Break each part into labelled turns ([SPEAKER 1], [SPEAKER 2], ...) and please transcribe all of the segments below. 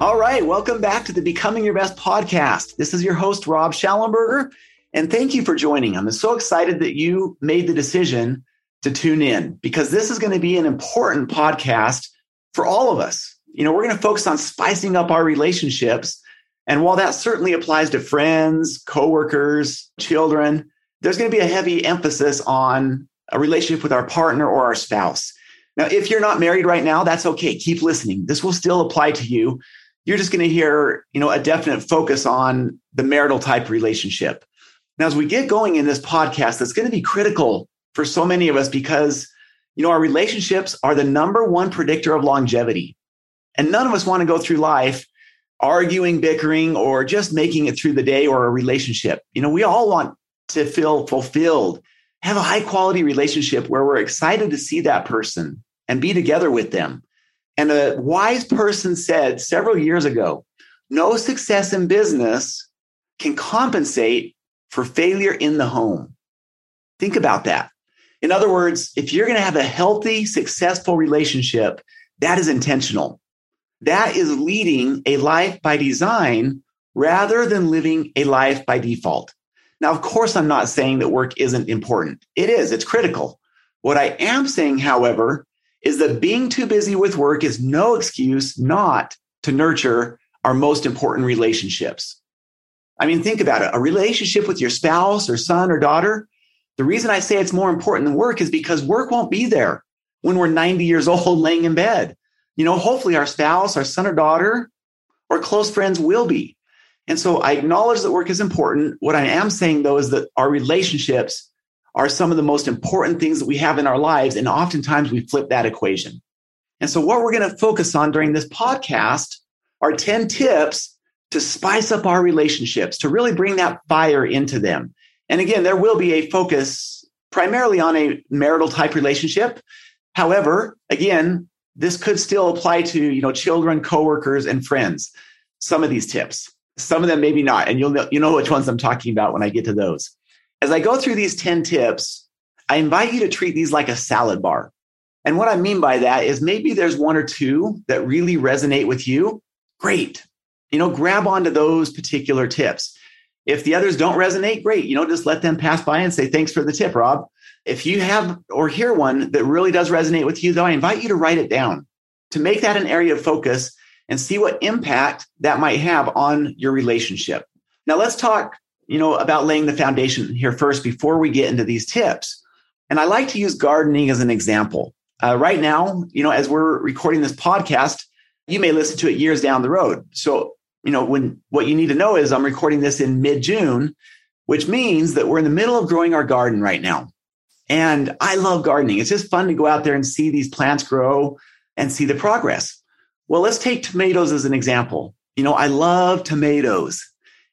[SPEAKER 1] All right, welcome back to the Becoming Your Best podcast. This is your host, Rob Shallenberger, and thank you for joining. I'm so excited that you made the decision to tune in because this is going to be an important podcast for all of us. You know, we're going to focus on spicing up our relationships. And while that certainly applies to friends, coworkers, children, there's going to be a heavy emphasis on a relationship with our partner or our spouse. Now, if you're not married right now, that's okay. Keep listening. This will still apply to you you're just going to hear, you know, a definite focus on the marital type relationship. Now, as we get going in this podcast, that's going to be critical for so many of us because, you know, our relationships are the number one predictor of longevity. And none of us want to go through life arguing, bickering, or just making it through the day or a relationship. You know, we all want to feel fulfilled, have a high quality relationship where we're excited to see that person and be together with them. And a wise person said several years ago no success in business can compensate for failure in the home. Think about that. In other words, if you're going to have a healthy, successful relationship, that is intentional. That is leading a life by design rather than living a life by default. Now, of course, I'm not saying that work isn't important. It is, it's critical. What I am saying, however, is that being too busy with work is no excuse not to nurture our most important relationships. I mean, think about it. A relationship with your spouse or son or daughter. The reason I say it's more important than work is because work won't be there when we're 90 years old laying in bed. You know, hopefully our spouse, our son or daughter, or close friends will be. And so I acknowledge that work is important. What I am saying though is that our relationships are some of the most important things that we have in our lives. And oftentimes we flip that equation. And so what we're going to focus on during this podcast are 10 tips to spice up our relationships, to really bring that fire into them. And again, there will be a focus primarily on a marital type relationship. However, again, this could still apply to, you know, children, coworkers, and friends. Some of these tips, some of them maybe not. And you'll know, you know which ones I'm talking about when I get to those. As I go through these 10 tips, I invite you to treat these like a salad bar. And what I mean by that is maybe there's one or two that really resonate with you. Great. You know, grab onto those particular tips. If the others don't resonate, great. You know, just let them pass by and say, thanks for the tip, Rob. If you have or hear one that really does resonate with you, though, I invite you to write it down to make that an area of focus and see what impact that might have on your relationship. Now, let's talk you know, about laying the foundation here first before we get into these tips. And I like to use gardening as an example. Uh, right now, you know, as we're recording this podcast, you may listen to it years down the road. So, you know, when what you need to know is I'm recording this in mid June, which means that we're in the middle of growing our garden right now. And I love gardening. It's just fun to go out there and see these plants grow and see the progress. Well, let's take tomatoes as an example. You know, I love tomatoes.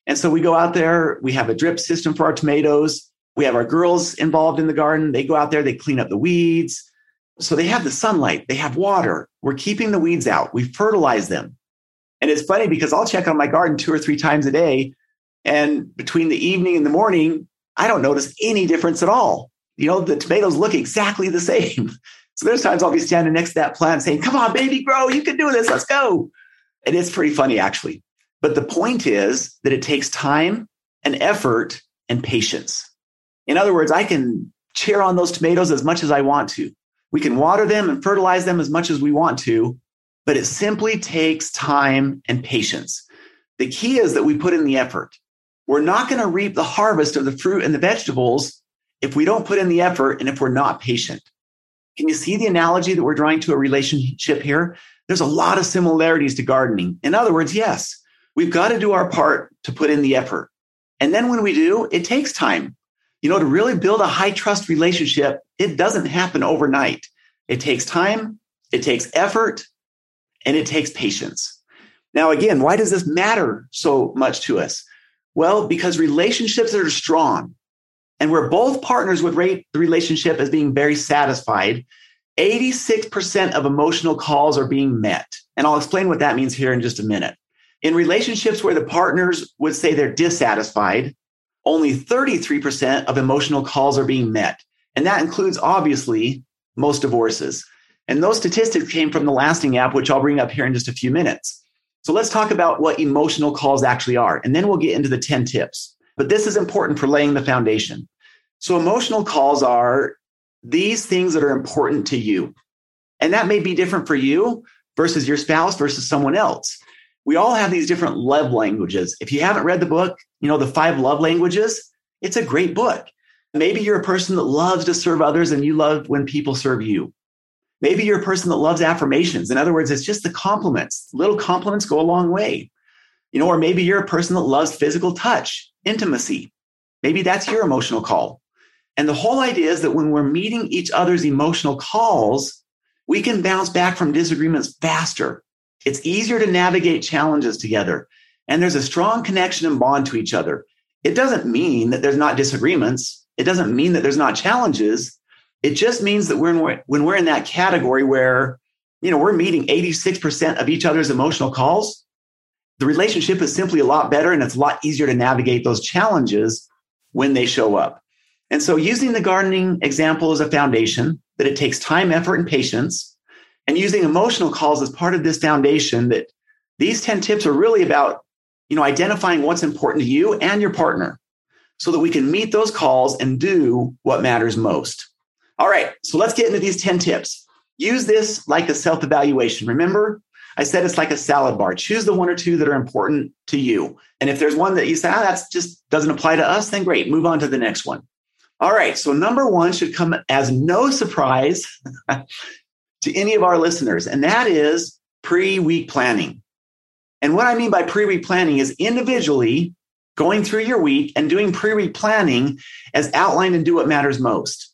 [SPEAKER 1] And so we go out there, we have a drip system for our tomatoes. We have our girls involved in the garden. They go out there, they clean up the weeds. So they have the sunlight, they have water. We're keeping the weeds out. We fertilize them. And it's funny because I'll check on my garden two or three times a day. And between the evening and the morning, I don't notice any difference at all. You know, the tomatoes look exactly the same. So there's times I'll be standing next to that plant saying, Come on, baby, grow, you can do this, let's go. And it's pretty funny, actually. But the point is that it takes time and effort and patience. In other words, I can cheer on those tomatoes as much as I want to. We can water them and fertilize them as much as we want to. but it simply takes time and patience. The key is that we put in the effort. We're not going to reap the harvest of the fruit and the vegetables if we don't put in the effort and if we're not patient. Can you see the analogy that we're drawing to a relationship here? There's a lot of similarities to gardening. In other words, yes, we've got to do our part to put in the effort. And then when we do, it takes time. You know, to really build a high trust relationship, it doesn't happen overnight. It takes time, it takes effort, and it takes patience. Now, again, why does this matter so much to us? Well, because relationships that are strong and where both partners would rate the relationship as being very satisfied, 86% of emotional calls are being met. And I'll explain what that means here in just a minute. In relationships where the partners would say they're dissatisfied, only 33% of emotional calls are being met. And that includes, obviously, most divorces. And those statistics came from the Lasting app, which I'll bring up here in just a few minutes. So let's talk about what emotional calls actually are, and then we'll get into the 10 tips. But this is important for laying the foundation. So emotional calls are these things that are important to you. And that may be different for you versus your spouse versus someone else. We all have these different love languages. If you haven't read the book, you know, the five love languages, it's a great book. Maybe you're a person that loves to serve others and you love when people serve you. Maybe you're a person that loves affirmations. In other words, it's just the compliments. Little compliments go a long way. You know, or maybe you're a person that loves physical touch, intimacy. Maybe that's your emotional call. And the whole idea is that when we're meeting each other's emotional calls, we can bounce back from disagreements faster. It's easier to navigate challenges together. And there's a strong connection and bond to each other. It doesn't mean that there's not disagreements. It doesn't mean that there's not challenges. It just means that we're in, when we're in that category where, you know, we're meeting 86% of each other's emotional calls, the relationship is simply a lot better and it's a lot easier to navigate those challenges when they show up. And so using the gardening example as a foundation, that it takes time, effort, and patience, and using emotional calls as part of this foundation that these 10 tips are really about, you know, identifying what's important to you and your partner so that we can meet those calls and do what matters most. All right, so let's get into these 10 tips. Use this like a self evaluation. Remember, I said it's like a salad bar. Choose the one or two that are important to you. And if there's one that you say, ah, that just doesn't apply to us, then great, move on to the next one. All right, so number one should come as no surprise to any of our listeners, and that is pre week planning. And what I mean by pre week planning is individually going through your week and doing pre week planning as outlined and do what matters most.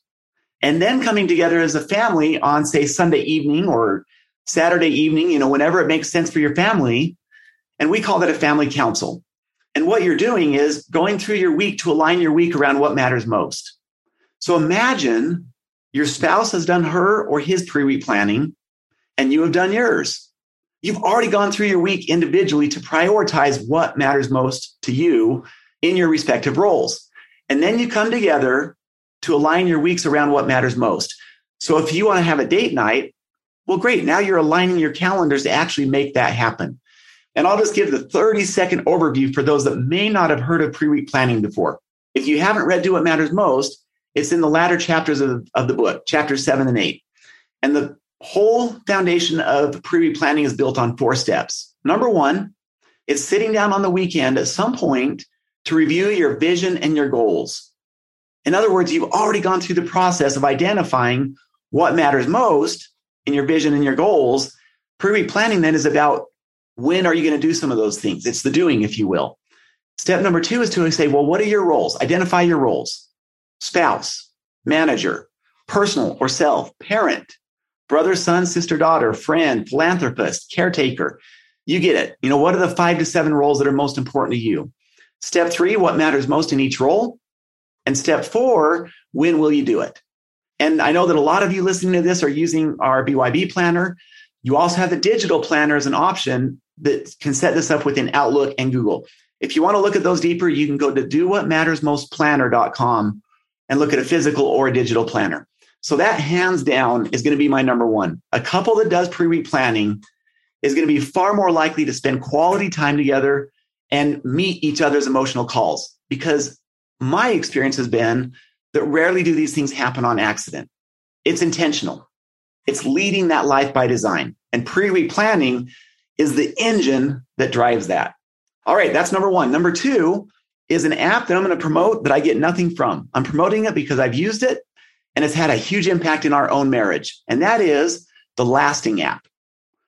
[SPEAKER 1] And then coming together as a family on say sunday evening or saturday evening you know whenever it makes sense for your family. And we call that a family council. And what you're doing is going through your week to align your week around what matters most. So imagine your spouse has done her or his pre-week planning and you have done yours you've already gone through your week individually to prioritize what matters most to you in your respective roles and then you come together to align your weeks around what matters most. So if you want to have a date night, well, great. Now you're aligning your calendars to actually make that happen. And I'll just give the 30 second overview for those that may not have heard of pre week planning before. If you haven't read Do What Matters Most, it's in the latter chapters of, of the book, chapters seven and eight. And the whole foundation of pre planning is built on four steps. Number one, it's sitting down on the weekend at some point to review your vision and your goals. In other words, you've already gone through the process of identifying what matters most in your vision and your goals. Pre planning then is about when are you going to do some of those things? It's the doing, if you will. Step number two is to say, well, what are your roles? Identify your roles spouse, manager, personal or self, parent, brother, son, sister, daughter, friend, philanthropist, caretaker. You get it. You know, what are the five to seven roles that are most important to you? Step three, what matters most in each role? And step four, when will you do it? And I know that a lot of you listening to this are using our BYB planner. You also have the digital planner as an option that can set this up within Outlook and Google. If you want to look at those deeper, you can go to dowhatmattersmostplanner.com and look at a physical or a digital planner. So that hands down is going to be my number one. A couple that does pre-week planning is going to be far more likely to spend quality time together and meet each other's emotional calls because my experience has been that rarely do these things happen on accident. It's intentional. It's leading that life by design. And pre week planning is the engine that drives that. All right, that's number one. Number two is an app that I'm going to promote that I get nothing from. I'm promoting it because I've used it and it's had a huge impact in our own marriage. And that is the Lasting app.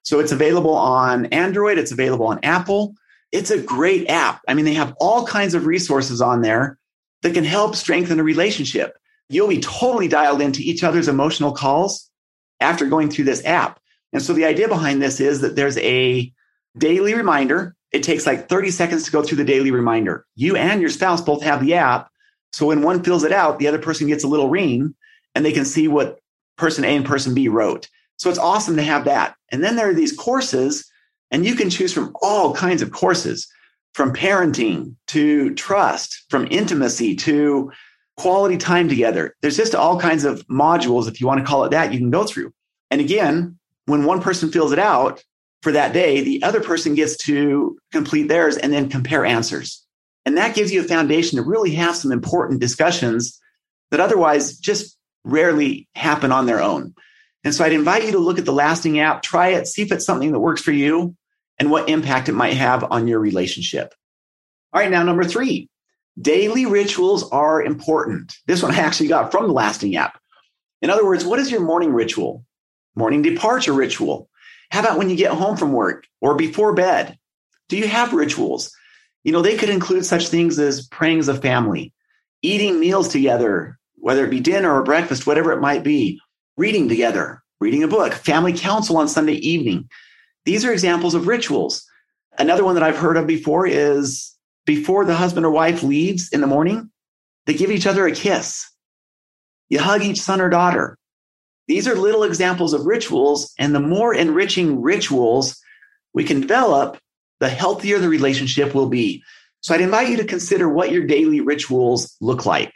[SPEAKER 1] So it's available on Android, it's available on Apple. It's a great app. I mean, they have all kinds of resources on there that can help strengthen a relationship. You'll be totally dialed into each other's emotional calls after going through this app. And so the idea behind this is that there's a daily reminder. It takes like 30 seconds to go through the daily reminder. You and your spouse both have the app. So when one fills it out, the other person gets a little ring and they can see what person A and person B wrote. So it's awesome to have that. And then there are these courses, and you can choose from all kinds of courses from parenting to trust, from intimacy to quality time together. There's just all kinds of modules, if you want to call it that, you can go through. And again, when one person fills it out for that day, the other person gets to complete theirs and then compare answers. And that gives you a foundation to really have some important discussions that otherwise just rarely happen on their own. And so I'd invite you to look at the Lasting app, try it, see if it's something that works for you and what impact it might have on your relationship. All right, now number three, daily rituals are important. This one I actually got from the Lasting app. In other words, what is your morning ritual? Morning departure ritual? How about when you get home from work or before bed? Do you have rituals? You know, they could include such things as praying as a family, eating meals together, whether it be dinner or breakfast, whatever it might be, reading together, reading a book, family council on Sunday evening. These are examples of rituals. Another one that I've heard of before is before the husband or wife leaves in the morning, they give each other a kiss. You hug each son or daughter. These are little examples of rituals, and the more enriching rituals we can develop, the healthier the relationship will be. So I'd invite you to consider what your daily rituals look like.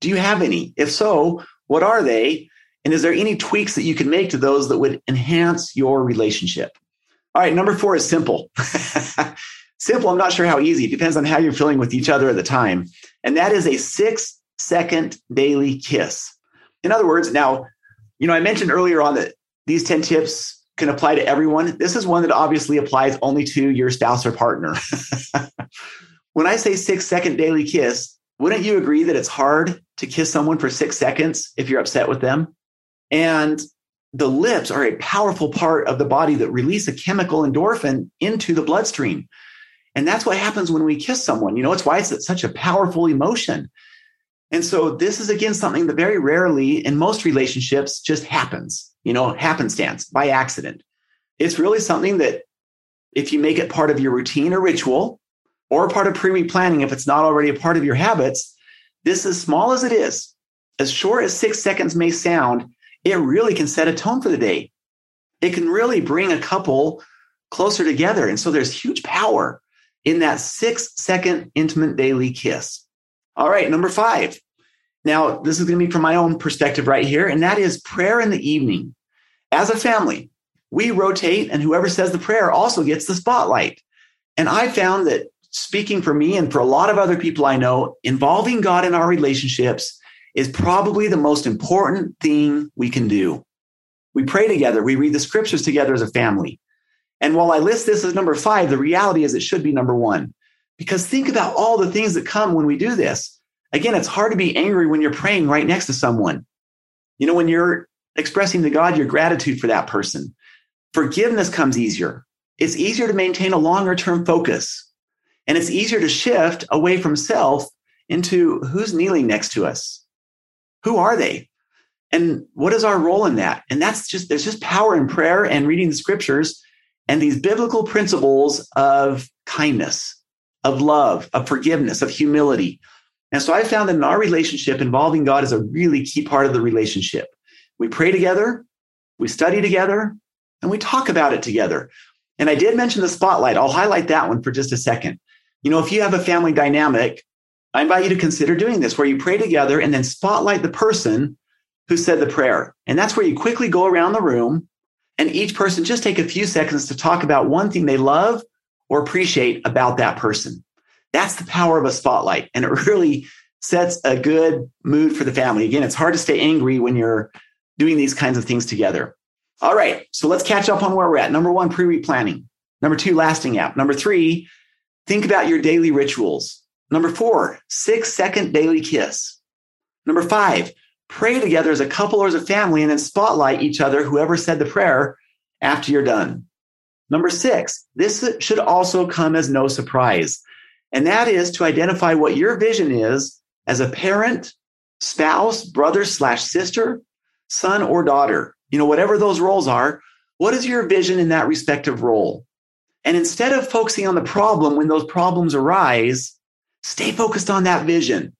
[SPEAKER 1] Do you have any? If so, what are they? And is there any tweaks that you can make to those that would enhance your relationship? All right, number four is simple. simple, I'm not sure how easy. It depends on how you're feeling with each other at the time. And that is a six second daily kiss. In other words, now, you know, I mentioned earlier on that these 10 tips can apply to everyone. This is one that obviously applies only to your spouse or partner. when I say six second daily kiss, wouldn't you agree that it's hard to kiss someone for six seconds if you're upset with them? And the lips are a powerful part of the body that release a chemical endorphin into the bloodstream. And that's what happens when we kiss someone. You know, it's why it's such a powerful emotion. And so this is again something that very rarely in most relationships just happens, you know, happenstance by accident. It's really something that if you make it part of your routine or ritual or part of pre-week planning, if it's not already a part of your habits, this as small as it is, as short as six seconds may sound, it really can set a tone for the day. It can really bring a couple closer together. And so there's huge power in that six second intimate daily kiss. All right, number five. Now, this is going to be from my own perspective right here, and that is prayer in the evening. As a family, we rotate, and whoever says the prayer also gets the spotlight. And I found that speaking for me and for a lot of other people I know, involving God in our relationships is probably the most important thing we can do. We pray together, we read the scriptures together as a family. And while I list this as number five, the reality is it should be number one. Because think about all the things that come when we do this. Again, it's hard to be angry when you're praying right next to someone. You know, when you're expressing to God your gratitude for that person, forgiveness comes easier. It's easier to maintain a longer term focus. And it's easier to shift away from self into who's kneeling next to us? Who are they? And what is our role in that? And that's just, there's just power in prayer and reading the scriptures and these biblical principles of kindness, of love, of forgiveness, of humility. And so I found that in our relationship, involving God is a really key part of the relationship. We pray together, we study together, and we talk about it together. And I did mention the spotlight. I'll highlight that one for just a second. You know, if you have a family dynamic I invite you to consider doing this where you pray together and then spotlight the person who said the prayer. And that's where you quickly go around the room and each person just take a few seconds to talk about one thing they love or appreciate about that person. That's the power of a spotlight. And it really sets a good mood for the family. Again, it's hard to stay angry when you're doing these kinds of things together. All right. So let's catch up on where we're at. Number one, pre week planning. Number two, lasting app. Number three, think about your daily rituals. Number four, six second daily kiss. Number five, pray together as a couple or as a family and then spotlight each other, whoever said the prayer after you're done. Number six, this should also come as no surprise. And that is to identify what your vision is as a parent, spouse, brother slash sister, son or daughter. You know, whatever those roles are, what is your vision in that respective role? And instead of focusing on the problem when those problems arise, stay focused on that vision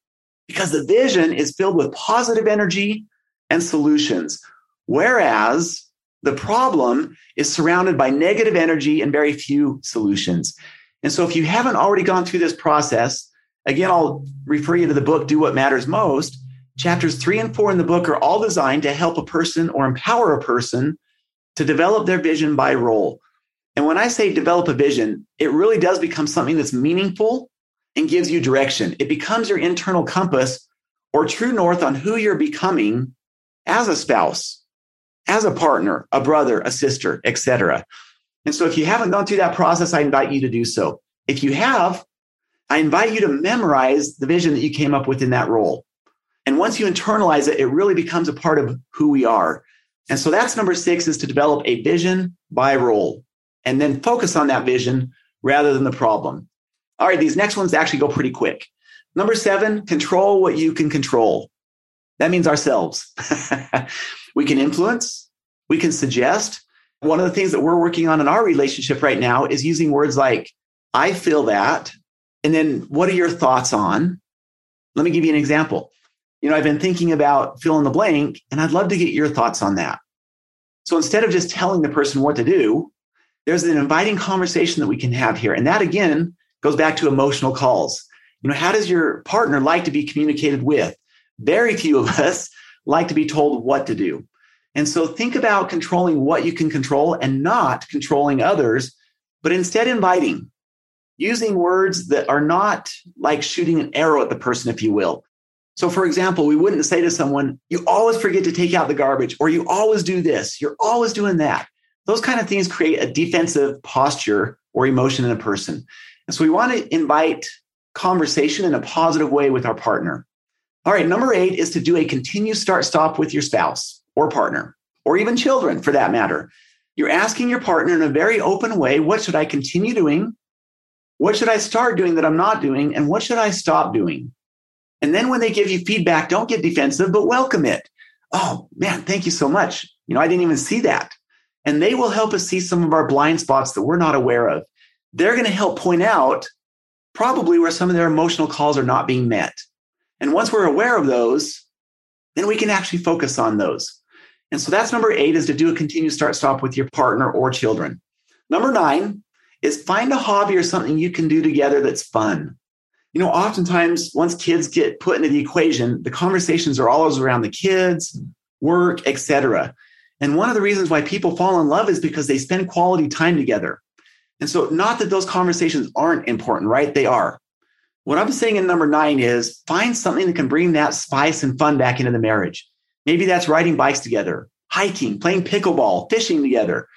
[SPEAKER 1] because the vision is filled with positive energy and solutions. Whereas the problem is surrounded by negative energy and very few solutions. And so if you haven't already gone through this process, again, I'll refer you to the book, Do What Matters Most. Chapters three and four in the book are all designed to help a person or empower a person to develop their vision by role. And when I say develop a vision, it really does become something that's meaningful and gives you direction. It becomes your internal compass or true north on who you're becoming as a spouse, as a partner, a brother, a sister, etc. And so if you haven't gone through that process, I invite you to do so. If you have, I invite you to memorize the vision that you came up with in that role. And once you internalize it, it really becomes a part of who we are. And so that's number six is to develop a vision by role and then focus on that vision rather than the problem. All right, these next ones actually go pretty quick. Number seven, control what you can control. That means ourselves. we can influence, we can suggest. One of the things that we're working on in our relationship right now is using words like, I feel that. And then what are your thoughts on? Let me give you an example. You know, I've been thinking about fill in the blank, and I'd love to get your thoughts on that. So instead of just telling the person what to do, there's an inviting conversation that we can have here. And that again goes back to emotional calls. You know, how does your partner like to be communicated with? Very few of us like to be told what to do. And so think about controlling what you can control and not controlling others, but instead inviting, using words that are not like shooting an arrow at the person, if you will. So, for example, we wouldn't say to someone, You always forget to take out the garbage, or you always do this, you're always doing that. Those kind of things create a defensive posture or emotion in a person. And so we want to invite conversation in a positive way with our partner. All right, number eight is to do a continue start stop with your spouse or partner, or even children for that matter. You're asking your partner in a very open way what should I continue doing? What should I start doing that I'm not doing? And what should I stop doing? And then when they give you feedback, don't get defensive, but welcome it. Oh man, thank you so much. You know, I didn't even see that and they will help us see some of our blind spots that we're not aware of. They're going to help point out probably where some of their emotional calls are not being met. And once we're aware of those, then we can actually focus on those. And so that's number eight is to do a continue start stop with your partner or children. Number nine is find a hobby or something you can do together that's fun. You know, oftentimes once kids get put into the equation, the conversations are always around the kids, work, etc. And one of the reasons why people fall in love is because they spend quality time together. And so, not that those conversations aren't important, right? They are. What I'm saying in number nine is find something that can bring that spice and fun back into the marriage. Maybe that's riding bikes together, hiking, playing pickleball, fishing together.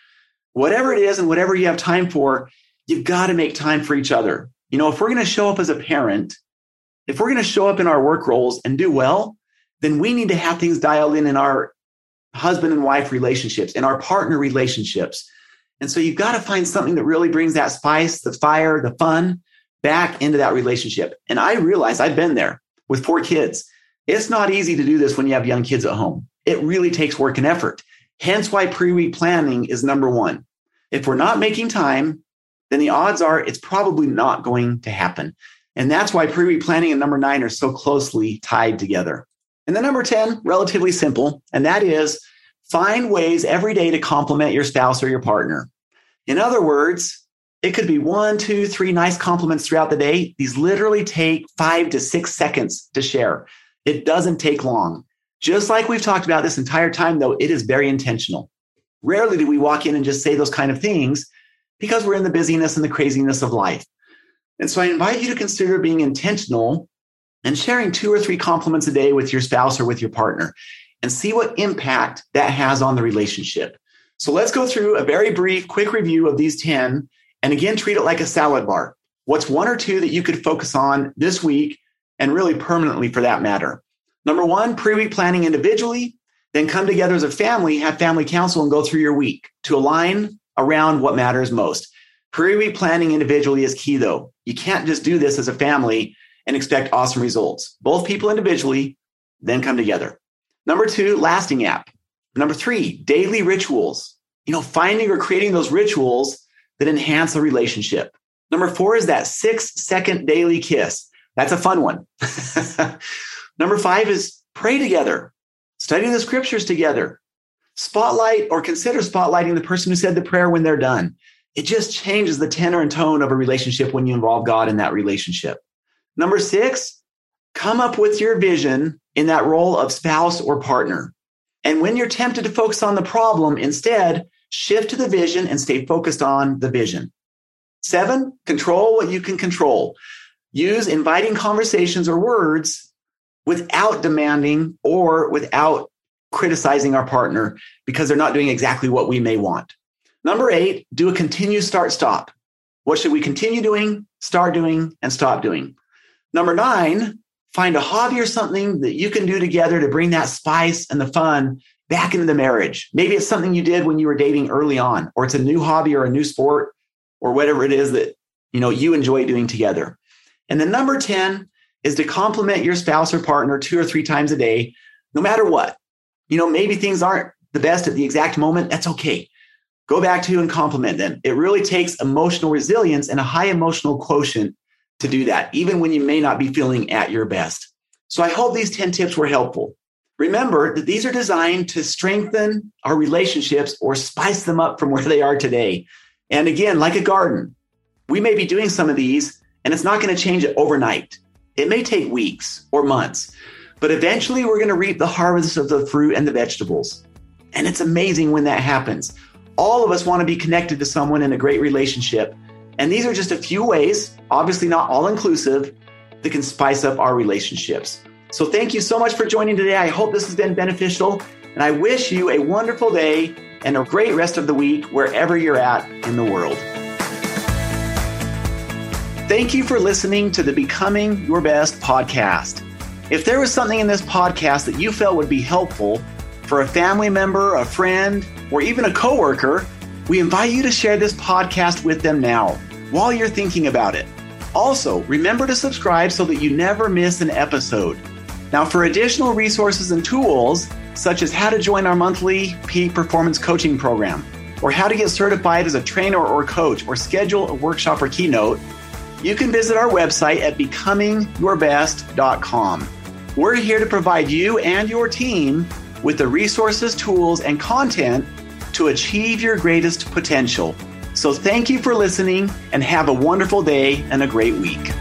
[SPEAKER 1] Whatever it is and whatever you have time for, you've got to make time for each other. You know, if we're going to show up as a parent, if we're going to show up in our work roles and do well, then we need to have things dialed in in our husband and wife relationships in our partner relationships. And so you've got to find something that really brings that spice, the fire, the fun back into that relationship. And I realize I've been there with four kids. It's not easy to do this when you have young kids at home. It really takes work and effort. Hence why pre-week planning is number one. If we're not making time, then the odds are it's probably not going to happen. And that's why pre-week planning and number nine are so closely tied together. And then number 10, relatively simple, and that is find ways every day to compliment your spouse or your partner. In other words, it could be one, two, three nice compliments throughout the day. These literally take five to six seconds to share. It doesn't take long. Just like we've talked about this entire time, though, it is very intentional. Rarely do we walk in and just say those kind of things because we're in the busyness and the craziness of life. And so I invite you to consider being intentional and sharing two or three compliments a day with your spouse or with your partner and see what impact that has on the relationship. So let's go through a very brief, quick review of these 10 and again, treat it like a salad bar. What's one or two that you could focus on this week and really permanently for that matter? Number one, pre week planning individually, then come together as a family, have family council, and go through your week to align around what matters most. Pre week planning individually is key, though. You can't just do this as a family and expect awesome results. Both people individually, then come together. Number two, lasting app. Number three, daily rituals. You know, finding or creating those rituals that enhance the relationship. Number four is that six second daily kiss. That's a fun one. Number five is pray together, study the scriptures together, spotlight or consider spotlighting the person who said the prayer when they're done. It just changes the tenor and tone of a relationship when you involve God in that relationship. Number six, come up with your vision in that role of spouse or partner. And when you're tempted to focus on the problem, instead, shift to the vision and stay focused on the vision. Seven, control what you can control. Use inviting conversations or words without demanding or without criticizing our partner because they're not doing exactly what we may want. Number eight, do a continue, start, stop. What should we continue doing, start doing, and stop doing? Number nine, find a hobby or something that you can do together to bring that spice and the fun back into the marriage. Maybe it's something you did when you were dating early on, or it's a new hobby or a new sport or whatever it is that you know you enjoy doing together. And the number 10 is to compliment your spouse or partner two or three times a day, no matter what. You know, maybe things aren't the best at the exact moment. That's okay. Go back to you and compliment them. It really takes emotional resilience and a high emotional quotient to do that, even when you may not be feeling at your best. So I hope these 10 tips were helpful. Remember that these are designed to strengthen our relationships or spice them up from where they are today. And again, like a garden, we may be doing some of these and it's not going to change it overnight. It may take weeks or months, but eventually we're going to reap the harvest of the fruit and the vegetables. And it's amazing when that happens. All of us want to be connected to someone in a great relationship. And these are just a few ways, obviously not all inclusive, that can spice up our relationships. So thank you so much for joining today. I hope this has been beneficial. And I wish you a wonderful day and a great rest of the week wherever you're at in the world. Thank you for listening to the Becoming Your Best podcast. If there was something in this podcast that you felt would be helpful for a family member, a friend, or even a coworker, we invite you to share this podcast with them now while you're thinking about it. Also, remember to subscribe so that you never miss an episode. Now, for additional resources and tools, such as how to join our monthly peak performance coaching program, or how to get certified as a trainer or coach, or schedule a workshop or keynote, you can visit our website at becomingyourbest.com. We're here to provide you and your team with the resources, tools, and content to achieve your greatest potential. So, thank you for listening and have a wonderful day and a great week.